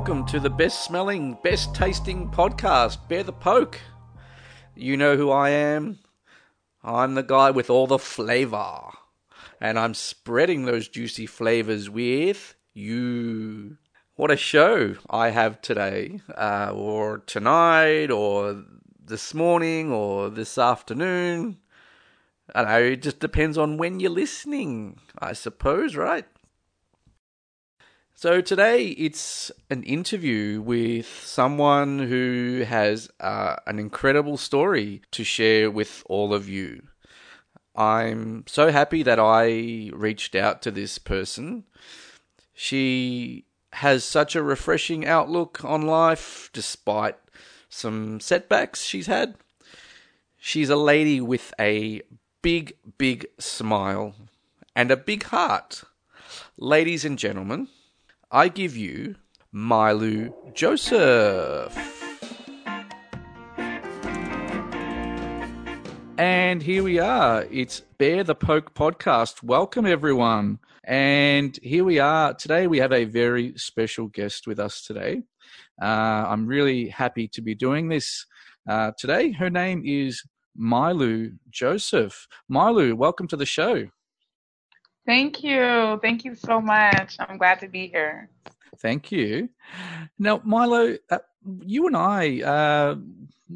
Welcome to the best smelling, best tasting podcast, Bear the Poke. You know who I am. I'm the guy with all the flavor. And I'm spreading those juicy flavors with you. What a show I have today, uh, or tonight, or this morning, or this afternoon. I know, it just depends on when you're listening, I suppose, right? So today it's an interview with someone who has uh, an incredible story to share with all of you. I'm so happy that I reached out to this person. She has such a refreshing outlook on life despite some setbacks she's had. She's a lady with a big, big smile and a big heart. Ladies and gentlemen, I give you Mylu Joseph. And here we are. It's Bear the Poke podcast. Welcome, everyone. And here we are. Today, we have a very special guest with us today. Uh, I'm really happy to be doing this uh, today. Her name is Mylu Joseph. Mylu, welcome to the show. Thank you. Thank you so much. I'm glad to be here. Thank you. Now, Milo, uh, you and I, uh,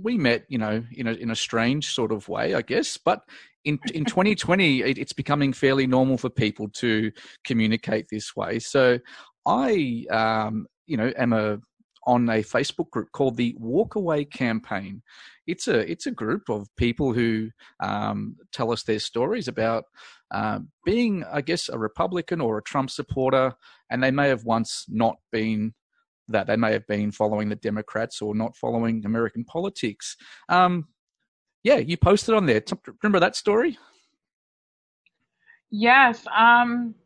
we met, you know, in a in a strange sort of way, I guess. But in in 2020, it, it's becoming fairly normal for people to communicate this way. So, I, um, you know, am a on a Facebook group called the Walk Away Campaign. It's a it's a group of people who um, tell us their stories about uh, being, I guess, a Republican or a Trump supporter, and they may have once not been that. They may have been following the Democrats or not following American politics. Um, yeah, you posted on there. Remember that story? Yes. Um,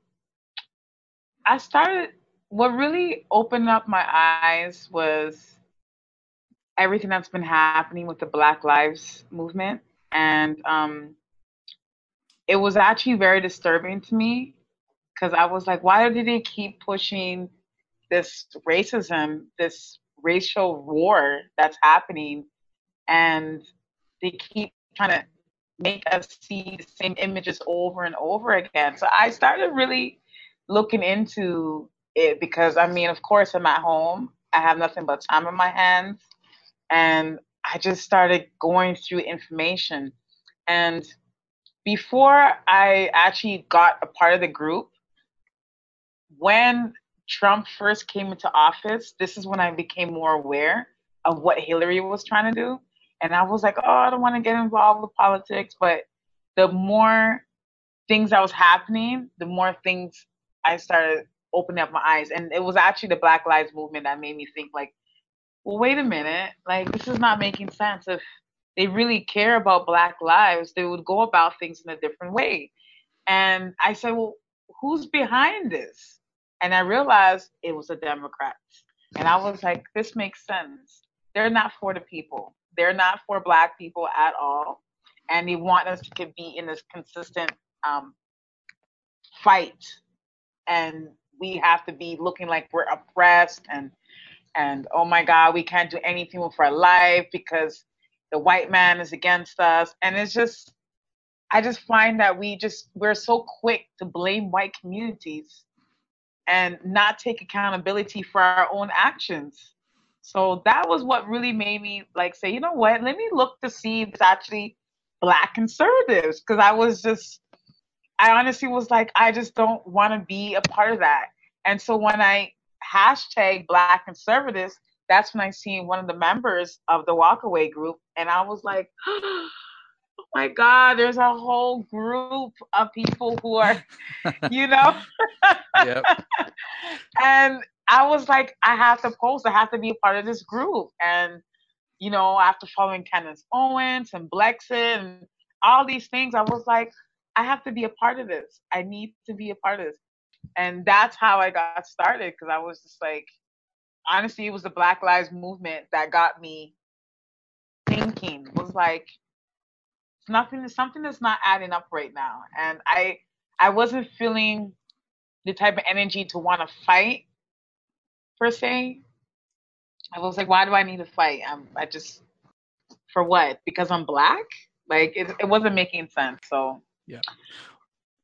I started what really opened up my eyes was everything that's been happening with the Black Lives movement. And um, it was actually very disturbing to me because I was like, why did they keep pushing this racism, this racial war that's happening? And they keep trying to make us see the same images over and over again. So I started really looking into it because I mean, of course, I'm at home. I have nothing but time on my hands. And I just started going through information. And before I actually got a part of the group, when Trump first came into office, this is when I became more aware of what Hillary was trying to do. And I was like, oh, I don't want to get involved with politics. But the more things that was happening, the more things I started opening up my eyes. And it was actually the Black Lives Movement that made me think, like, well, wait a minute, like this is not making sense. If they really care about Black lives, they would go about things in a different way. And I said, well, who's behind this? And I realized it was the Democrats. And I was like, this makes sense. They're not for the people. They're not for Black people at all. And they want us to be in this consistent um, fight and we have to be looking like we're oppressed and and oh my god we can't do anything with our life because the white man is against us. And it's just i just find that we just we're so quick to blame white communities and not take accountability for our own actions. So that was what really made me like say you know what? Let me look to see if it's actually black conservatives. Because i was just I honestly was like, I just don't want to be a part of that. And so when I hashtag Black conservatives, that's when I seen one of the members of the Walkaway group, and I was like, oh my God, there's a whole group of people who are, you know. yep. And I was like, I have to post, I have to be a part of this group. And, you know, after following Candace Owens and Blexit and all these things, I was like, I have to be a part of this. I need to be a part of this. And that's how I got started because I was just like, honestly, it was the Black Lives Movement that got me thinking. It was like, nothing, something that's not adding up right now. And I, I wasn't feeling the type of energy to want to fight per se. I was like, why do I need to fight? I'm, I just, for what? Because I'm black? Like, it, it wasn't making sense. So, yeah.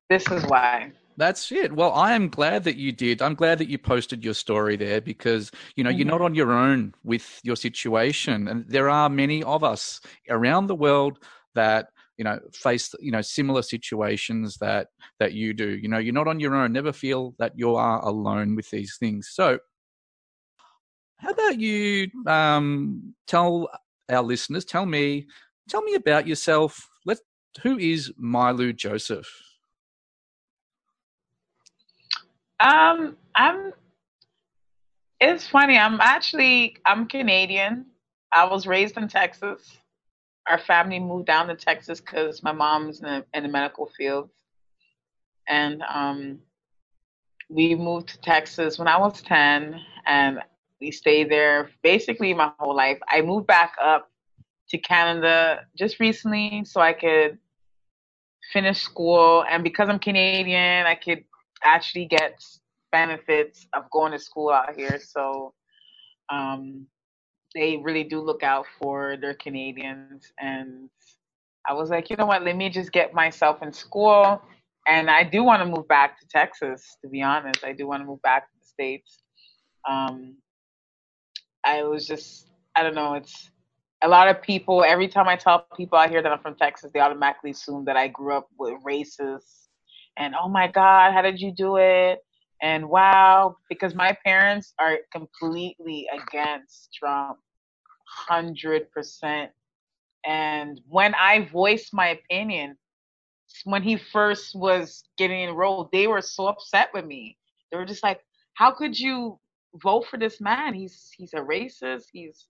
This is why. That's it. Well, I am glad that you did. I'm glad that you posted your story there because, you know, mm-hmm. you're not on your own with your situation. And there are many of us around the world that, you know, face, you know, similar situations that, that you do. You know, you're not on your own. Never feel that you are alone with these things. So, how about you um, tell our listeners, tell me, tell me about yourself. Let who is Mailou Joseph? Um, I'm. It's funny. I'm actually I'm Canadian. I was raised in Texas. Our family moved down to Texas because my mom's in the, in the medical field, and um, we moved to Texas when I was ten, and we stayed there basically my whole life. I moved back up to Canada just recently so I could finish school, and because I'm Canadian, I could actually gets benefits of going to school out here. So um, they really do look out for their Canadians. And I was like, you know what? Let me just get myself in school. And I do want to move back to Texas, to be honest. I do want to move back to the States. Um, I was just, I don't know, it's a lot of people, every time I tell people out here that I'm from Texas, they automatically assume that I grew up with racist and oh my god how did you do it? And wow because my parents are completely against trump 100% and when i voiced my opinion when he first was getting enrolled they were so upset with me. They were just like how could you vote for this man? He's he's a racist. He's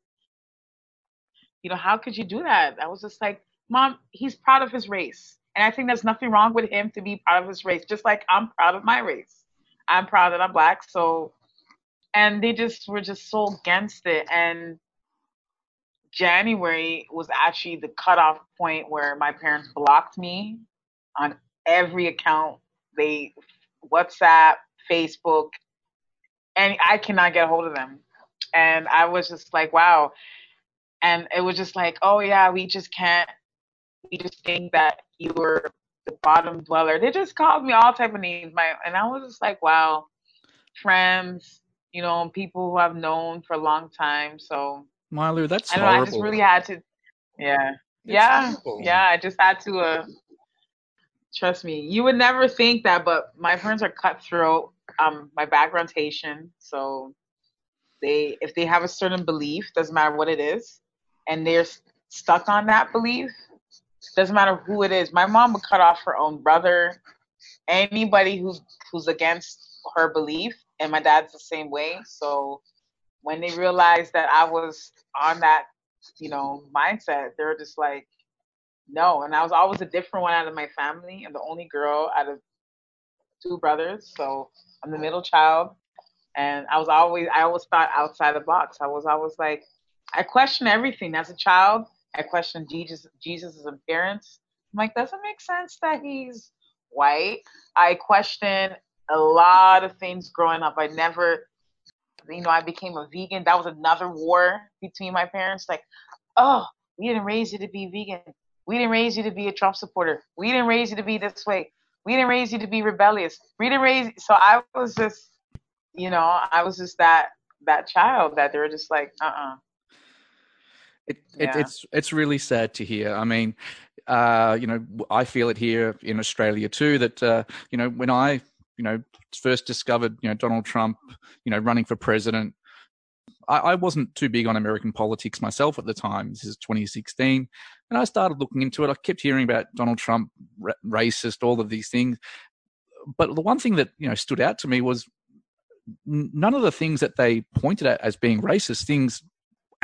you know how could you do that? I was just like mom he's proud of his race and I think there's nothing wrong with him to be proud of his race, just like I'm proud of my race. I'm proud that I'm black. So, and they just were just so against it. And January was actually the cutoff point where my parents blocked me on every account. They WhatsApp, Facebook, and I cannot get a hold of them. And I was just like, wow. And it was just like, oh yeah, we just can't we just think that you were the bottom dweller. They just called me all type of names. My and I was just like, wow, friends, you know, people who I've known for a long time. So Mailou, that's I, know, I just really had to, yeah, it's yeah, horrible. yeah. I just had to. Uh, trust me, you would never think that, but my friends are cutthroat. Um, my background's Haitian, so they if they have a certain belief, doesn't matter what it is, and they're stuck on that belief, doesn't matter who it is. My mom would cut off her own brother, anybody who's who's against her belief, and my dad's the same way. So when they realized that I was on that, you know, mindset, they were just like, no. And I was always a different one out of my family. I'm the only girl out of two brothers, so I'm the middle child. And I was always, I always thought outside the box. I was always like, I question everything as a child. I questioned Jesus Jesus's appearance. I'm like, doesn't make sense that he's white. I questioned a lot of things growing up. I never, you know, I became a vegan. That was another war between my parents. Like, oh, we didn't raise you to be vegan. We didn't raise you to be a Trump supporter. We didn't raise you to be this way. We didn't raise you to be rebellious. We didn't raise. So I was just, you know, I was just that that child that they were just like, uh, uh-uh. It, yeah. it, it's it's really sad to hear. I mean, uh, you know, I feel it here in Australia too. That uh, you know, when I you know first discovered you know Donald Trump, you know, running for president, I, I wasn't too big on American politics myself at the time. This is 2016, and I started looking into it. I kept hearing about Donald Trump, racist, all of these things. But the one thing that you know stood out to me was none of the things that they pointed at as being racist things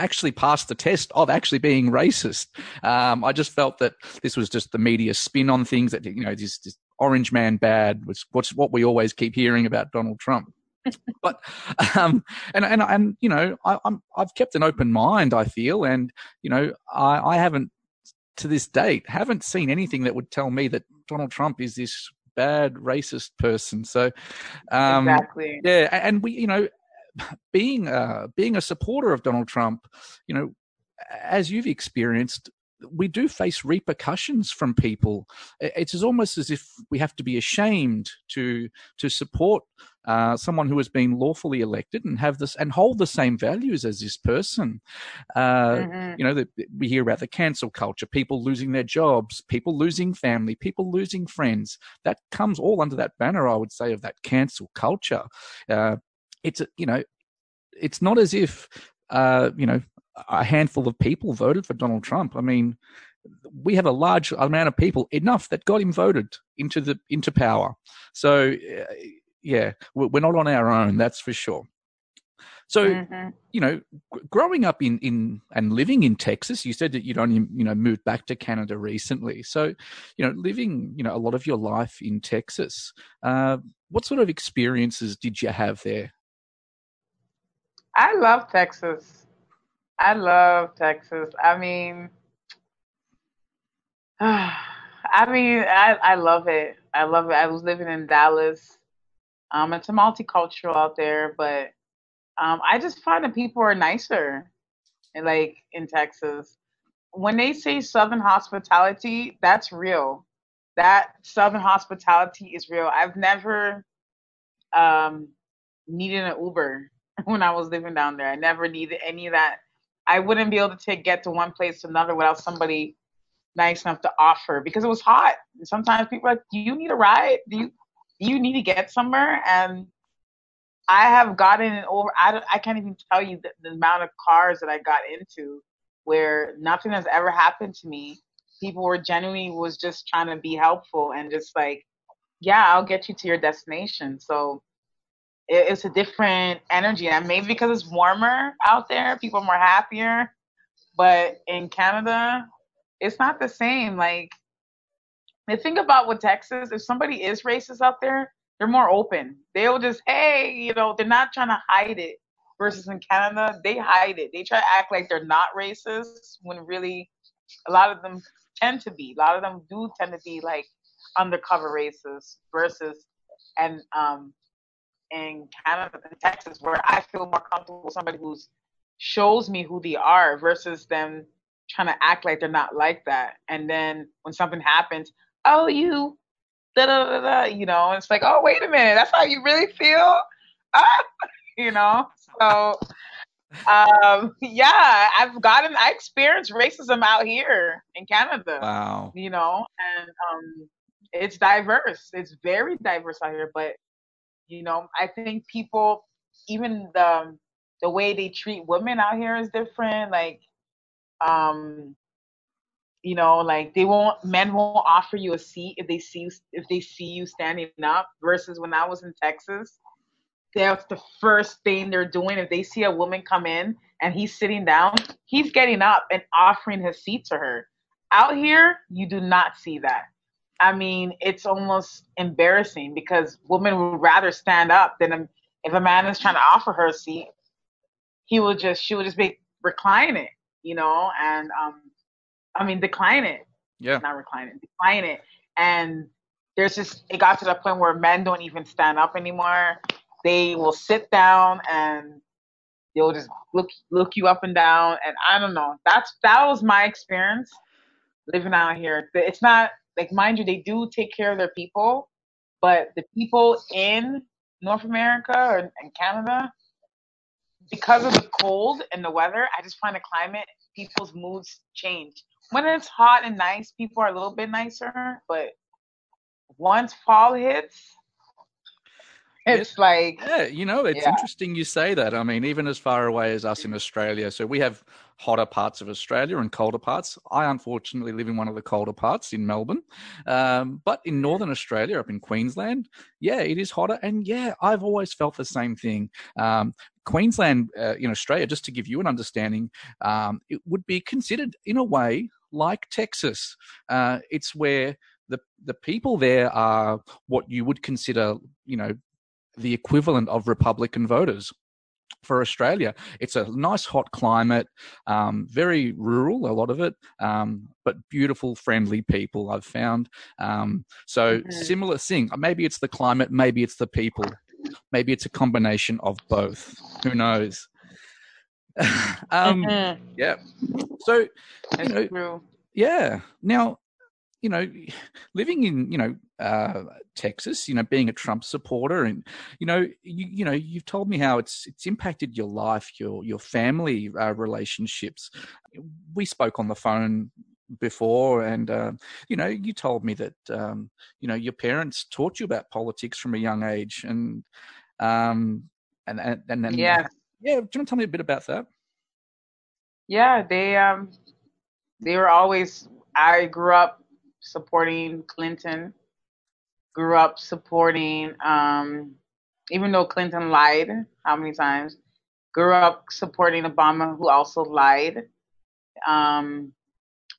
actually passed the test of actually being racist. Um, I just felt that this was just the media spin on things that, you know, this, this orange man bad was what's what we always keep hearing about Donald Trump. but um, and and and you know I, am I've kept an open mind. I feel, and you know I, I haven't to this date haven't seen anything that would tell me that Donald Trump is this bad racist person. So um, exactly, yeah, and we you know being uh, being a supporter of Donald Trump, you know, as you've experienced, we do face repercussions from people. It's almost as if we have to be ashamed to to support uh, someone who has been lawfully elected and have this and hold the same values as this person. Uh, mm-hmm. You know, the, we hear about the cancel culture, people losing their jobs, people losing family, people losing friends. That comes all under that banner, I would say, of that cancel culture. Uh, it's you know, it's not as if uh, you know a handful of people voted for Donald Trump. I mean, we have a large amount of people enough that got him voted into the into power. So uh, yeah, we're not on our own, that's for sure. So, mm-hmm. you know, growing up in, in and living in Texas, you said that you'd only, you know, moved back to Canada recently. So, you know, living, you know, a lot of your life in Texas, uh, what sort of experiences did you have there? I love Texas. I love Texas. I mean, I mean, I, I love it. I love it. I was living in Dallas. Um, it's a multicultural out there, but um, I just find that people are nicer, like in Texas. When they say Southern hospitality, that's real. That Southern hospitality is real. I've never um, needed an Uber when I was living down there. I never needed any of that I wouldn't be able to take, get to one place to another without somebody nice enough to offer because it was hot. Sometimes people are like, "Do you need a ride? Do you do you need to get somewhere?" And I have gotten over. I I can't even tell you the, the amount of cars that I got into where nothing has ever happened to me. People were genuinely was just trying to be helpful and just like, yeah, I'll get you to your destination. So it's a different energy. And maybe because it's warmer out there, people are more happier. But in Canada, it's not the same. Like, the thing about with Texas, if somebody is racist out there, they're more open. They'll just, hey, you know, they're not trying to hide it. Versus in Canada, they hide it. They try to act like they're not racist when really a lot of them tend to be. A lot of them do tend to be like undercover racist versus and um in Canada and Texas where I feel more comfortable with somebody who's shows me who they are versus them trying to act like they're not like that. And then when something happens, oh you da da da da, you know, it's like, oh wait a minute, that's how you really feel, ah, you know. So, um, yeah, I've gotten, I experienced racism out here in Canada. Wow. You know, and um, it's diverse. It's very diverse out here, but you know, I think people, even the the way they treat women out here is different. Like, um, you know, like they won't men won't offer you a seat if they see you, if they see you standing up. Versus when I was in Texas, that's the first thing they're doing. If they see a woman come in and he's sitting down, he's getting up and offering his seat to her. Out here, you do not see that. I mean, it's almost embarrassing because women would rather stand up than a, if a man is trying to offer her a seat, he will just she would just be recline it, you know, and um, I mean decline it. Yeah. Not recline it, decline it. And there's just it got to the point where men don't even stand up anymore. They will sit down and they'll just look look you up and down. And I don't know. That's that was my experience living out here. It's not like mind you, they do take care of their people, but the people in North America or in Canada, because of the cold and the weather, I just find the climate, people's moods change. When it's hot and nice, people are a little bit nicer, but once fall hits, it's like yeah you know it's yeah. interesting you say that. I mean even as far away as us in australia so we have hotter parts of australia and colder parts. I unfortunately live in one of the colder parts in melbourne. Um, but in northern australia up in queensland yeah it is hotter. And yeah i've always felt the same thing. Um, queensland uh, in australia just to give you an understanding um, it would be considered in a way like texas. Uh, it's where the the people there are what you would consider, you know, the equivalent of Republican voters for Australia. It's a nice hot climate, um, very rural, a lot of it, um, but beautiful, friendly people I've found. Um, so mm-hmm. similar thing. Maybe it's the climate, maybe it's the people. maybe it's a combination of both. Who knows? um, mm-hmm. Yeah. So, you know, yeah. Now, you know, living in you know uh, Texas, you know, being a Trump supporter, and you know, you, you know, you've told me how it's it's impacted your life, your your family uh, relationships. We spoke on the phone before, and uh, you know, you told me that um, you know your parents taught you about politics from a young age, and um, and and, and, and yeah, yeah. Do you want to tell me a bit about that? Yeah, they um, they were always. I grew up supporting Clinton. Grew up supporting, um, even though Clinton lied how many times. Grew up supporting Obama, who also lied. Um,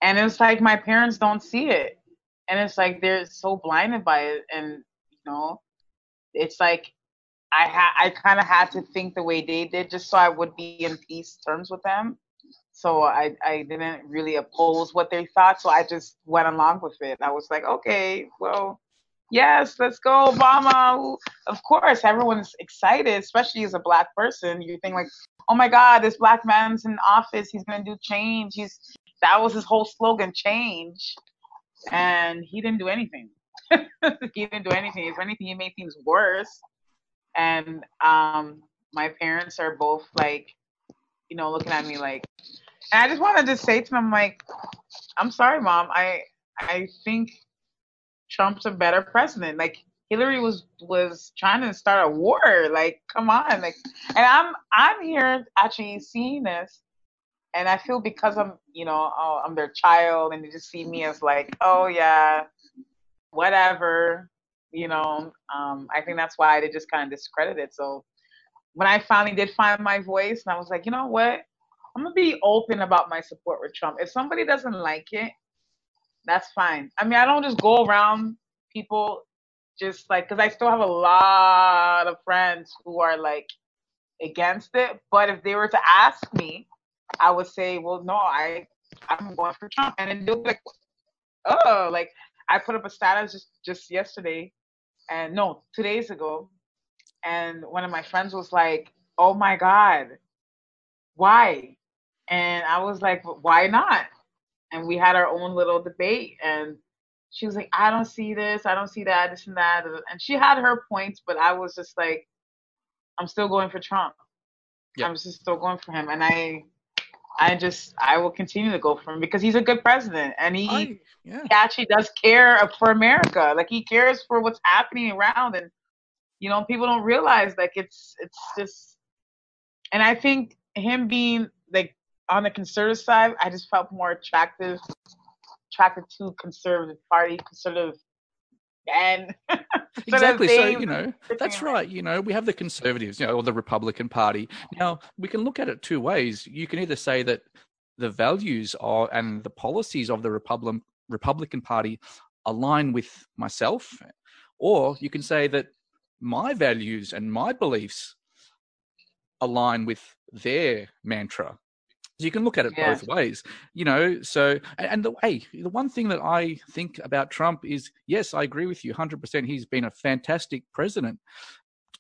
and it's like my parents don't see it, and it's like they're so blinded by it, and you know, it's like I ha- I kind of had to think the way they did just so I would be in peace terms with them so I, I didn't really oppose what they thought. So I just went along with it. I was like, okay, well, yes, let's go, Obama. Of course, everyone's excited, especially as a black person. You think like, oh my God, this black man's in office. He's gonna do change. He's that was his whole slogan, change, and he didn't do anything. he didn't do anything. If anything, he made things worse. And um, my parents are both like, you know, looking at me like, and I just wanted to say to them, like, I'm sorry, mom. I I think Trump's a better president. Like Hillary was was trying to start a war. Like, come on. Like, and I'm I'm here actually seeing this, and I feel because I'm you know oh, I'm their child, and they just see me as like, oh yeah, whatever. You know, um, I think that's why they just kind of discredit it. So when I finally did find my voice, and I was like, you know what? I'm gonna be open about my support with Trump. If somebody doesn't like it, that's fine. I mean, I don't just go around people just like because I still have a lot of friends who are like against it. But if they were to ask me, I would say, well, no, I I'm going for Trump, and then they'll be like, oh, like I put up a status just just yesterday, and no, two days ago, and one of my friends was like, oh my god, why? And I was like, why not? And we had our own little debate. And she was like, I don't see this, I don't see that, this and that. And she had her points, but I was just like, I'm still going for Trump. I'm just still going for him. And I I just I will continue to go for him because he's a good president and he, I, yeah. he actually does care for America. Like he cares for what's happening around and you know, people don't realize like it's it's just and I think him being like on the conservative side, I just felt more attractive, attracted to conservative party, conservative and exactly. So you know that's right. You know we have the conservatives, you know, or the Republican Party. Now we can look at it two ways. You can either say that the values are and the policies of the Republican Republican Party align with myself, or you can say that my values and my beliefs align with their mantra you can look at it yeah. both ways, you know. So, and the hey, the one thing that I think about Trump is, yes, I agree with you, hundred percent. He's been a fantastic president.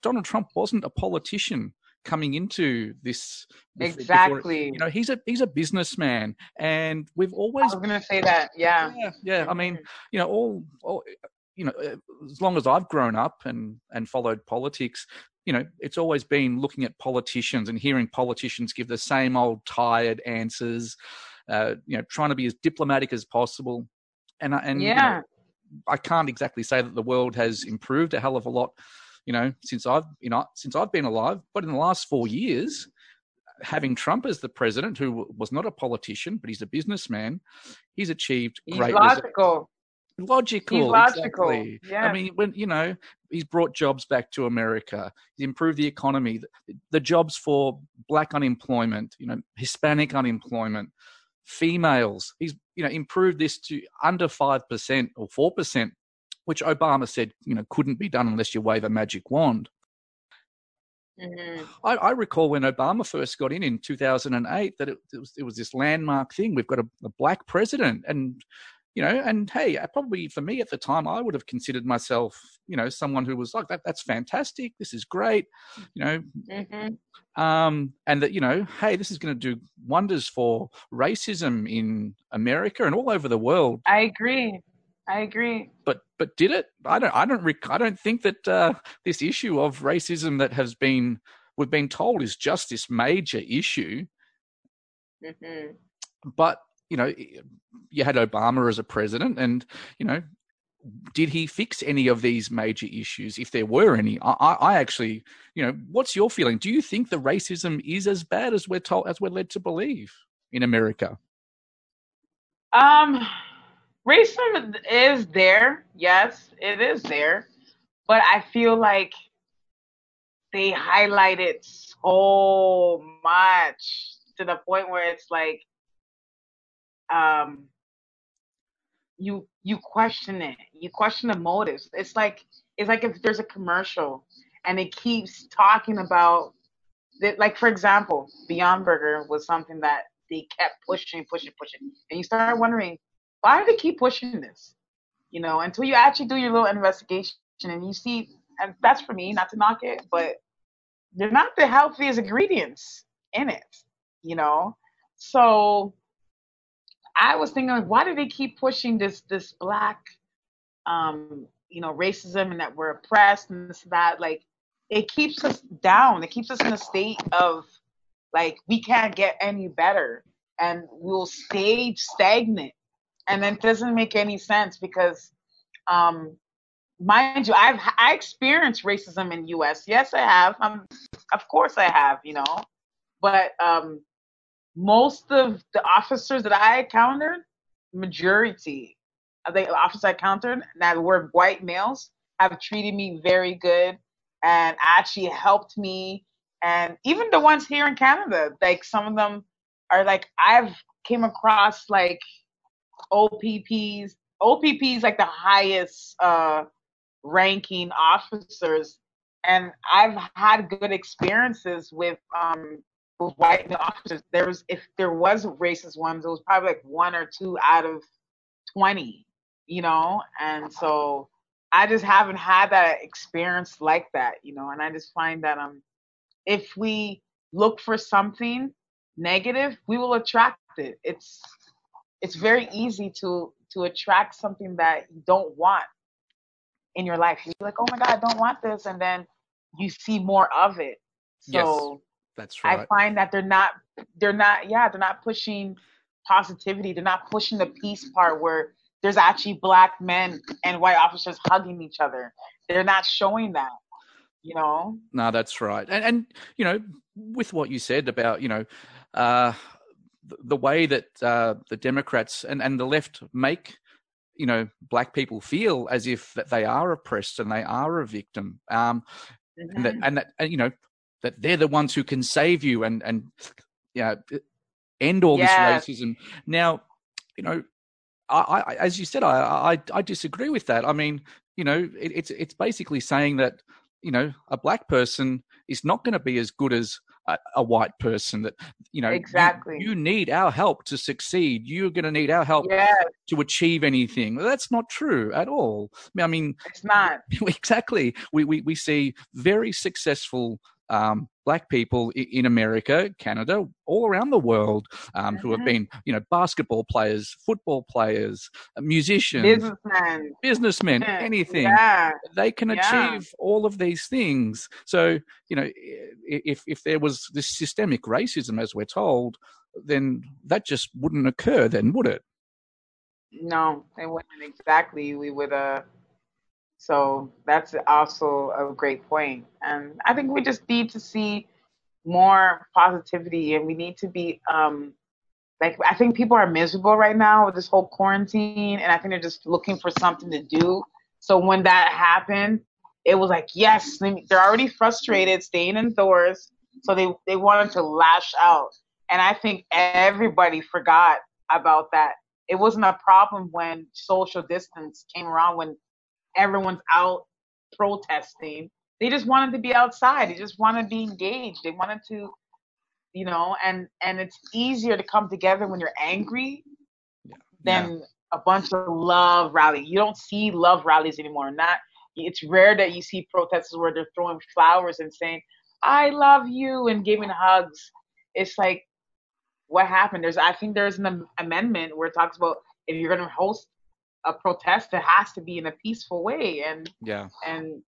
Donald Trump wasn't a politician coming into this exactly before, you know he's a he's a businessman and we've always i was going to say that yeah yeah yeah i mean mm-hmm. you know all, all you know as long as i've grown up and and followed politics you know, it's always been looking at politicians and hearing politicians give the same old tired answers, uh, you know, trying to be as diplomatic as possible. And, and yeah. You know, I can't exactly say that the world has improved a hell of a lot, you know, since I've, you know, since I've been alive. But in the last four years, having Trump as the president, who was not a politician, but he's a businessman, he's achieved he's great logical logical. He's logical. Exactly. Yeah. I mean, when you know, he's brought jobs back to America. He's improved the economy. The, the jobs for black unemployment, you know, Hispanic unemployment, females. He's you know improved this to under five percent or four percent, which Obama said you know couldn't be done unless you wave a magic wand. Mm-hmm. I, I, recall when Obama first got in in 2008 that it, it, was, it was this landmark thing. We've got a, a black president, and you know, and hey, probably for me at the time, I would have considered myself, you know, someone who was like that. That's fantastic. This is great, you know, mm-hmm. um, and that you know, hey, this is going to do wonders for racism in America and all over the world. I agree. I agree. But but did it? I don't. I don't. Rec- I don't think that uh, this issue of racism that has been we've been told is just this major issue. Mm-hmm. But you know, you had Obama as a president, and you know, did he fix any of these major issues, if there were any? I, I actually, you know, what's your feeling? Do you think the racism is as bad as we're told, as we're led to believe in America? Um, racism is there. Yes, it is there, but I feel like they highlight it so much to the point where it's like um you you question it. You question the motives. It's like it's like if there's a commercial and it keeps talking about that like for example beyond burger was something that they kept pushing pushing pushing. And you start wondering why do they keep pushing this? You know until you actually do your little investigation and you see and that's for me not to knock it but they're not the healthiest ingredients in it you know? So I was thinking, like, why do they keep pushing this this black, um, you know, racism and that we're oppressed and this that? Like, it keeps us down. It keeps us in a state of like we can't get any better, and we'll stay stagnant. And it doesn't make any sense because, um, mind you, I've I experienced racism in U.S. Yes, I have. Um, of course I have. You know, but um, most of the officers that I encountered, majority of the officers I encountered that were white males have treated me very good and actually helped me. And even the ones here in Canada, like some of them are like I've came across like OPPs. OPPs like the highest uh, ranking officers, and I've had good experiences with um, with white male officers. There was if there was racist ones, it was probably like one or two out of twenty, you know. And so I just haven't had that experience like that, you know. And I just find that um, if we look for something negative, we will attract it. It's it's very easy to to attract something that you don't want in your life. You're like, oh my God, I don't want this, and then you see more of it. So. That's right. I find that they're not they're not yeah, they're not pushing positivity. They're not pushing the peace part where there's actually black men and white officers hugging each other. They're not showing that. You know? No, that's right. And and you know, with what you said about, you know, uh the way that uh, the Democrats and, and the left make you know black people feel as if that they are oppressed and they are a victim um, mm-hmm. and that and that and, you know that they're the ones who can save you and and you know, end all yeah. this racism. Now, you know, I, I, as you said, I, I, I disagree with that. I mean, you know, it, it's it's basically saying that you know a black person is not going to be as good as a, a, white person. That you know exactly you, you need our help to succeed. You're going to need our help yes. to achieve anything. That's not true at all. I mean, it's not exactly. We we we see very successful um, black people in America, Canada, all around the world um, who have mm-hmm. been, you know, basketball players, football players, uh, musicians, businessmen, businessmen, yeah. anything. Yeah. They can yeah. achieve all of these things. So, you know, if if there was this systemic racism, as we're told, then that just wouldn't occur. Then would it? No, it wouldn't exactly. We would uh so that's also a great point. And I think we just need to see more positivity and we need to be um like I think people are miserable right now with this whole quarantine and I think they're just looking for something to do. So when that happened, it was like, yes, they're already frustrated staying indoors. So they, they wanted to lash out. And I think everybody forgot about that. It wasn't a problem when social distance came around, when everyone's out protesting. They just wanted to be outside. They just wanted to be engaged. They wanted to, you know, and and it's easier to come together when you're angry than yeah. a bunch of love rally. You don't see love rallies anymore. Not it's rare that you see protesters where they're throwing flowers and saying, I love you and giving hugs. It's like what happened. There's I think there's an amendment where it talks about if you're gonna host a protest, it has to be in a peaceful way. And yeah. And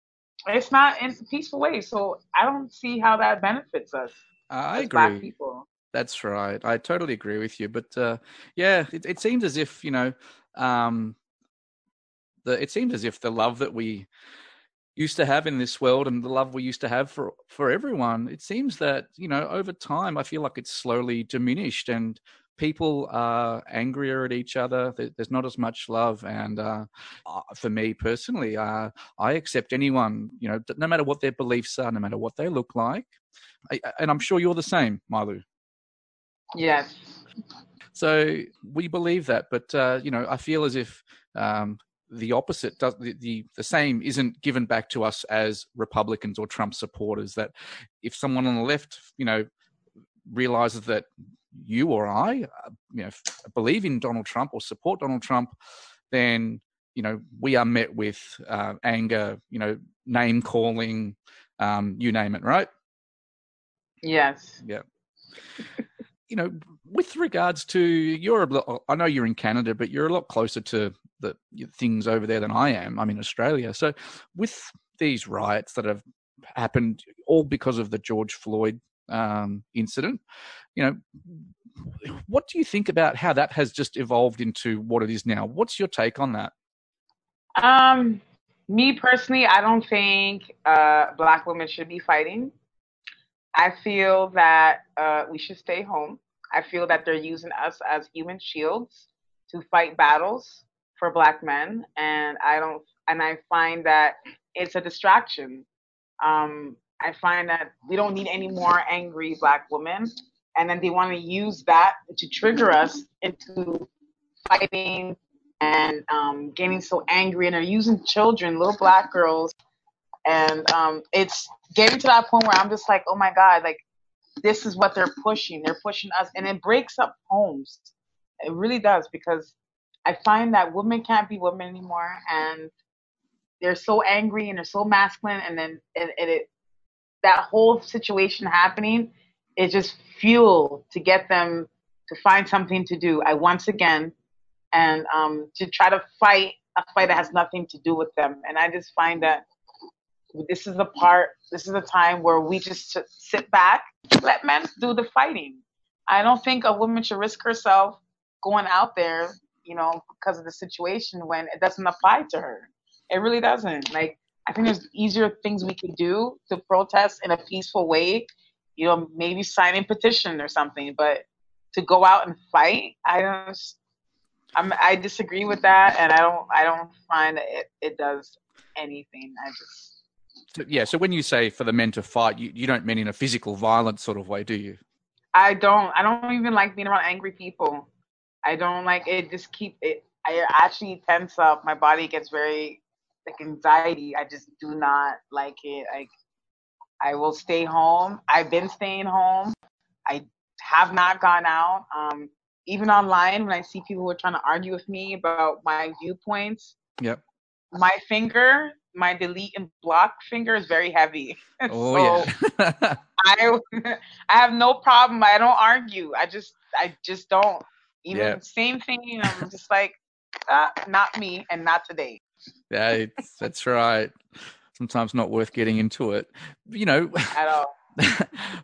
it's not in a peaceful way. So I don't see how that benefits us. I agree. people. That's right. I totally agree with you. But uh, yeah, it, it seems as if you know, um, the it seems as if the love that we used to have in this world and the love we used to have for for everyone, it seems that you know over time, I feel like it's slowly diminished and people are angrier at each other. There's not as much love, and uh, for me personally, uh, I accept anyone. You know, no matter what their beliefs are, no matter what they look like, I, and I'm sure you're the same, Malu. Yeah. So we believe that, but uh, you know, I feel as if um, the opposite does the, the, the same isn't given back to us as Republicans or Trump supporters. That if someone on the left, you know, realizes that you or I, uh, you know, believe in Donald Trump or support Donald Trump, then you know we are met with uh, anger, you know, name calling, um, you name it, right? Yes. Yeah. you know, with regards to you're, a, I know you're in Canada, but you're a lot closer to the things over there than I am. I'm in Australia, so with these riots that have happened, all because of the George Floyd um, incident. You know, what do you think about how that has just evolved into what it is now? What's your take on that? Um, me personally, I don't think uh, black women should be fighting. I feel that uh, we should stay home. I feel that they're using us as human shields to fight battles for black men, and I don't. And I find that it's a distraction. Um, I find that we don't need any more angry black women. And then they want to use that to trigger us into fighting and um, getting so angry. And they're using children, little black girls. And um, it's getting to that point where I'm just like, oh my God, like this is what they're pushing. They're pushing us. And it breaks up homes. It really does because I find that women can't be women anymore. And they're so angry and they're so masculine. And then it, it, it that whole situation happening is just fuel to get them to find something to do. I once again, and um, to try to fight a fight that has nothing to do with them. And I just find that this is the part, this is the time where we just sit back, let men do the fighting. I don't think a woman should risk herself going out there, you know, because of the situation when it doesn't apply to her. It really doesn't. Like I think there's easier things we could do to protest in a peaceful way. You know, maybe signing petition or something, but to go out and fight, I don't. I'm, I disagree with that, and I don't. I don't find that it, it does anything. I just. So, yeah. So when you say for the men to fight, you, you don't mean in a physical violent sort of way, do you? I don't. I don't even like being around angry people. I don't like it. Just keep it. I actually tense up. My body gets very like anxiety. I just do not like it. Like I will stay home. I've been staying home. I have not gone out. Um, even online, when I see people who are trying to argue with me about my viewpoints, yep. my finger, my delete and block finger is very heavy. Oh so yeah. I I have no problem. I don't argue. I just I just don't. Even yep. same thing. I'm just like, ah, not me and not today yeah, that's right. Sometimes not worth getting into it. You know, at all.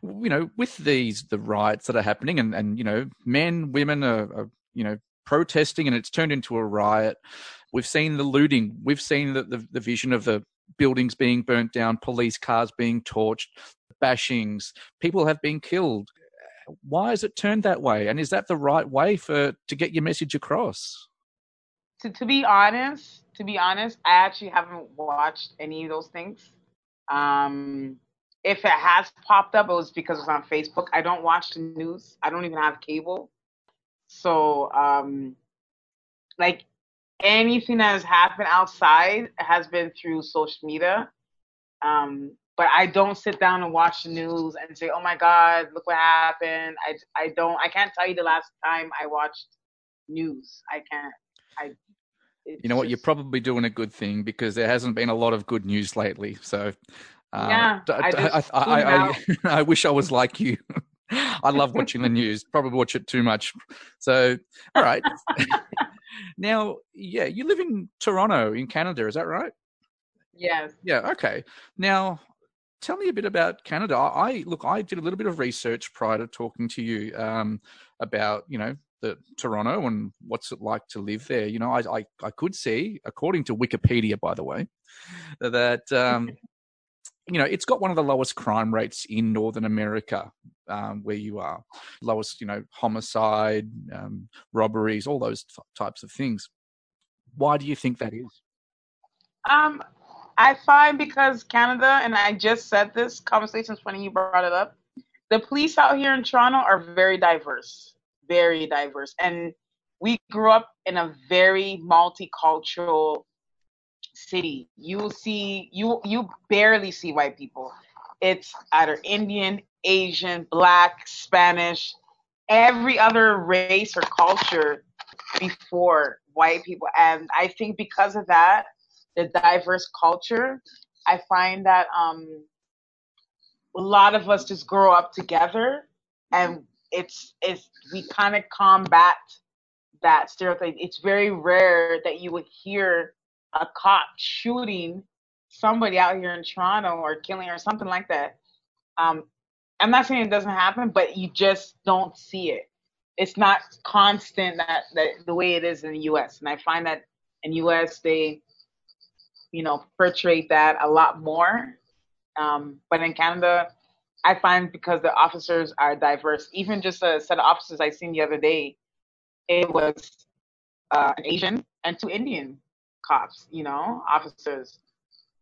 you know, with these the riots that are happening, and and you know, men, women are, are you know protesting, and it's turned into a riot. We've seen the looting. We've seen the, the, the vision of the buildings being burnt down, police cars being torched, bashings. People have been killed. Why has it turned that way? And is that the right way for to get your message across? To to be honest, to be honest, I actually haven't watched any of those things. Um, if it has popped up, it was because it's on Facebook. I don't watch the news. I don't even have cable. So, um, like anything that has happened outside has been through social media. Um, but I don't sit down and watch the news and say, "Oh my God, look what happened." I I don't. I can't tell you the last time I watched news. I can't. I. You know what? You're probably doing a good thing because there hasn't been a lot of good news lately. So, uh, yeah, I, I, I, I, wish I was like you. I love watching the news. Probably watch it too much. So, all right. now, yeah, you live in Toronto, in Canada. Is that right? Yes. Yeah. Okay. Now, tell me a bit about Canada. I look. I did a little bit of research prior to talking to you um, about you know the Toronto and what's it like to live there. You know, I I, I could see, according to Wikipedia, by the way, that um, you know it's got one of the lowest crime rates in Northern America, um, where you are, lowest you know homicide, um, robberies, all those t- types of things. Why do you think that is? Um, I find because Canada, and I just said this, conversation's funny you brought it up. The police out here in Toronto are very diverse, very diverse. And we grew up in a very multicultural city. You see, you you barely see white people. It's either Indian, Asian, Black, Spanish, every other race or culture before white people. And I think because of that, the diverse culture, I find that um, a lot of us just grow up together, and it's it's we kind of combat that stereotype. It's very rare that you would hear a cop shooting somebody out here in Toronto or killing or something like that. Um, I'm not saying it doesn't happen, but you just don't see it. It's not constant that, that the way it is in the U.S. And I find that in U.S. they you know, portray that a lot more. Um, but in Canada, I find because the officers are diverse, even just a set of officers I seen the other day, it was uh, an Asian and two Indian cops, you know, officers.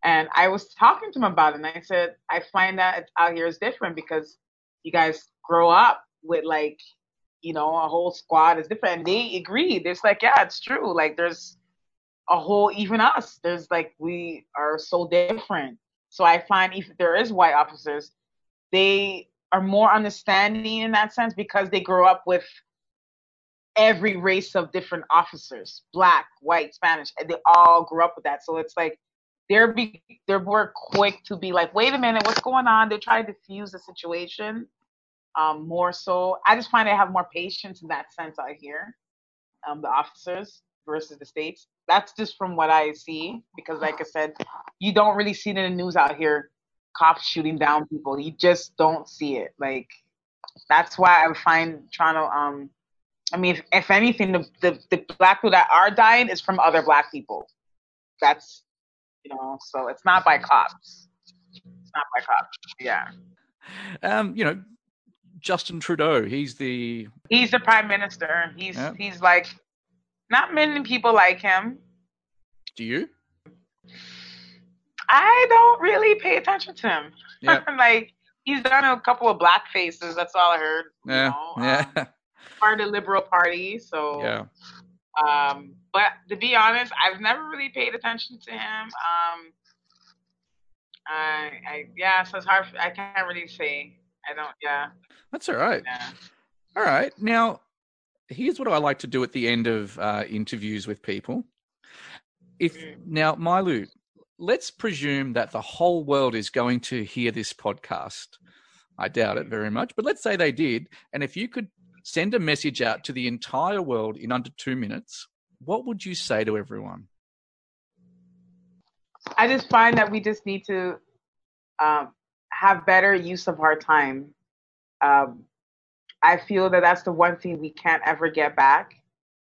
And I was talking to them about it, and I said, I find that out here is different because you guys grow up with like, you know, a whole squad is different. And they agreed. It's like, yeah, it's true. Like there's a whole even us there's like we are so different so i find if there is white officers they are more understanding in that sense because they grow up with every race of different officers black white spanish they all grew up with that so it's like they're be they're more quick to be like wait a minute what's going on they try to diffuse the situation um more so i just find i have more patience in that sense out here um the officers versus the states. That's just from what I see because, like I said, you don't really see it in the news out here. Cops shooting down people. You just don't see it. Like that's why I find Toronto. Um, I mean, if, if anything, the, the the black people that are dying is from other black people. That's you know, so it's not by cops. It's not by cops. Yeah. Um, you know, Justin Trudeau. He's the he's the prime minister. He's yeah. he's like not many people like him. Do you? I don't really pay attention to him. Yeah. like he's done a couple of black faces. That's all I heard. Yeah. You know? Yeah. Um, part of the Liberal Party. So. Yeah. Um, but to be honest, I've never really paid attention to him. Um, I, I yeah, so it's hard. I can't really say. I don't. Yeah. That's all right. Yeah. All right. Now, here's what I like to do at the end of uh, interviews with people. If mm. now, Milou, let's presume that the whole world is going to hear this podcast. I doubt it very much, but let's say they did. And if you could send a message out to the entire world in under two minutes, what would you say to everyone? I just find that we just need to um, have better use of our time. Um, I feel that that's the one thing we can't ever get back.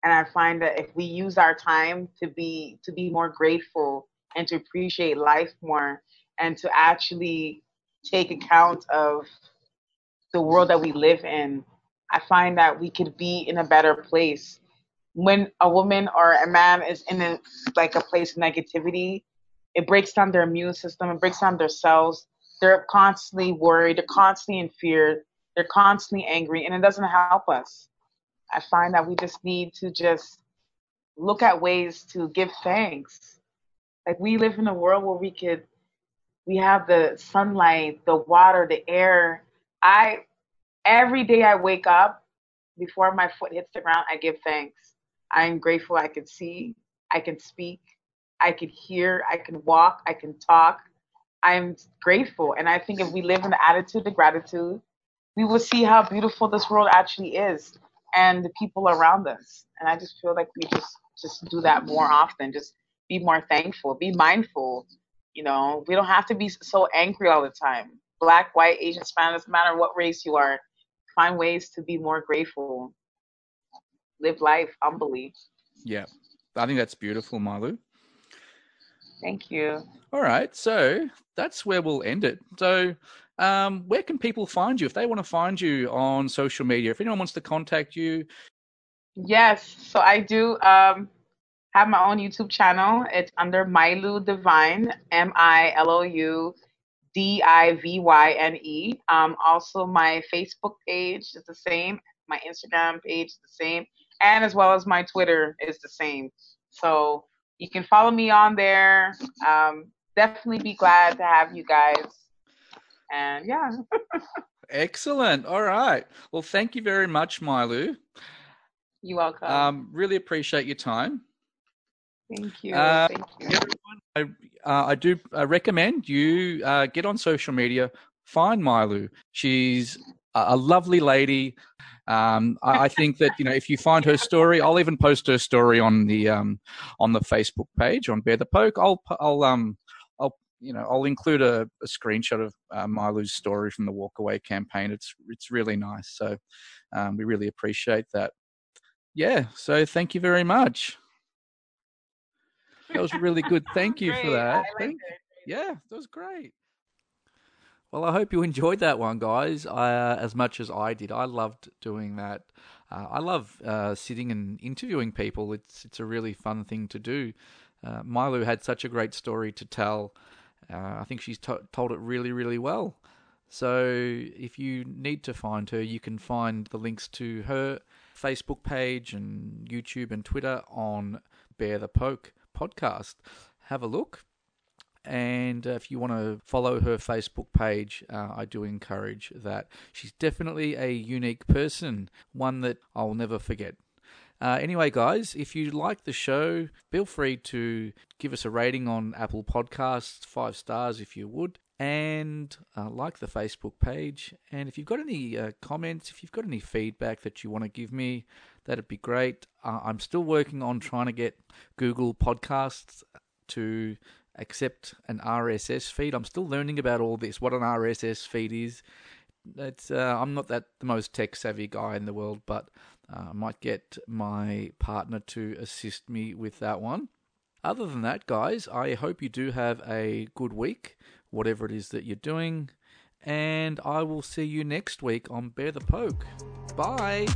And I find that if we use our time to be to be more grateful and to appreciate life more and to actually take account of the world that we live in, I find that we could be in a better place. When a woman or a man is in a, like a place of negativity, it breaks down their immune system, it breaks down their cells. They're constantly worried, they're constantly in fear, they're constantly angry, and it doesn't help us. I find that we just need to just look at ways to give thanks. Like we live in a world where we could, we have the sunlight, the water, the air. I, every day I wake up, before my foot hits the ground, I give thanks. I'm grateful I can see, I can speak, I can hear, I can walk, I can talk. I'm grateful. And I think if we live in the attitude of gratitude, we will see how beautiful this world actually is and the people around us. And I just feel like we just just do that more often. Just be more thankful, be mindful. You know, we don't have to be so angry all the time. Black, white, Asian, Spanish, doesn't matter what race you are. Find ways to be more grateful. Live life humbly. Yeah, I think that's beautiful, Malu. Thank you. All right, so that's where we'll end it. So, um, where can people find you if they want to find you on social media? If anyone wants to contact you, Yes, so I do um, have my own YouTube channel. It's under Milou Divyne, M I L O U D I V Y N E. Um, also, my Facebook page is the same. My Instagram page is the same, and as well as my Twitter is the same. So you can follow me on there. Um, definitely be glad to have you guys. And yeah. excellent. All right. Well, thank you very much, Milou. You're welcome. Um, really appreciate your time. Thank you. Uh, Thank you. Everyone, I, uh, I do uh, recommend you uh, get on social media, find Milou. She's a, a lovely lady. Um, I, I, think that you know if you find her story, I'll even post her story on the um, on the Facebook page on Bear the Poke. I'll I'll um I'll you know I'll include a, a screenshot of uh, story from the Walkaway campaign. It's it's really nice. So um, we really appreciate that yeah, so thank you very much. That was really good. Thank you for that. Thank, yeah, that was great. Well, I hope you enjoyed that one, guys, uh, as much as I did. I loved doing that. Uh, I love uh, sitting and interviewing people. It's it's a really fun thing to do. Uh, Milou had such a great story to tell. Uh, I think she's to- told it really, really well. So if you need to find her, you can find the links to her Facebook page and YouTube and Twitter on Bear the Poke podcast. Have a look. And if you want to follow her Facebook page, uh, I do encourage that. She's definitely a unique person, one that I'll never forget. Uh, anyway, guys, if you like the show, feel free to give us a rating on Apple Podcasts, five stars if you would and uh, like the Facebook page. And if you've got any uh, comments, if you've got any feedback that you want to give me, that'd be great. Uh, I'm still working on trying to get Google Podcasts to accept an RSS feed. I'm still learning about all this, what an RSS feed is. It's, uh, I'm not that the most tech savvy guy in the world, but uh, I might get my partner to assist me with that one. Other than that, guys, I hope you do have a good week whatever it is that you're doing. And I will see you next week on Bear the Poke. Bye.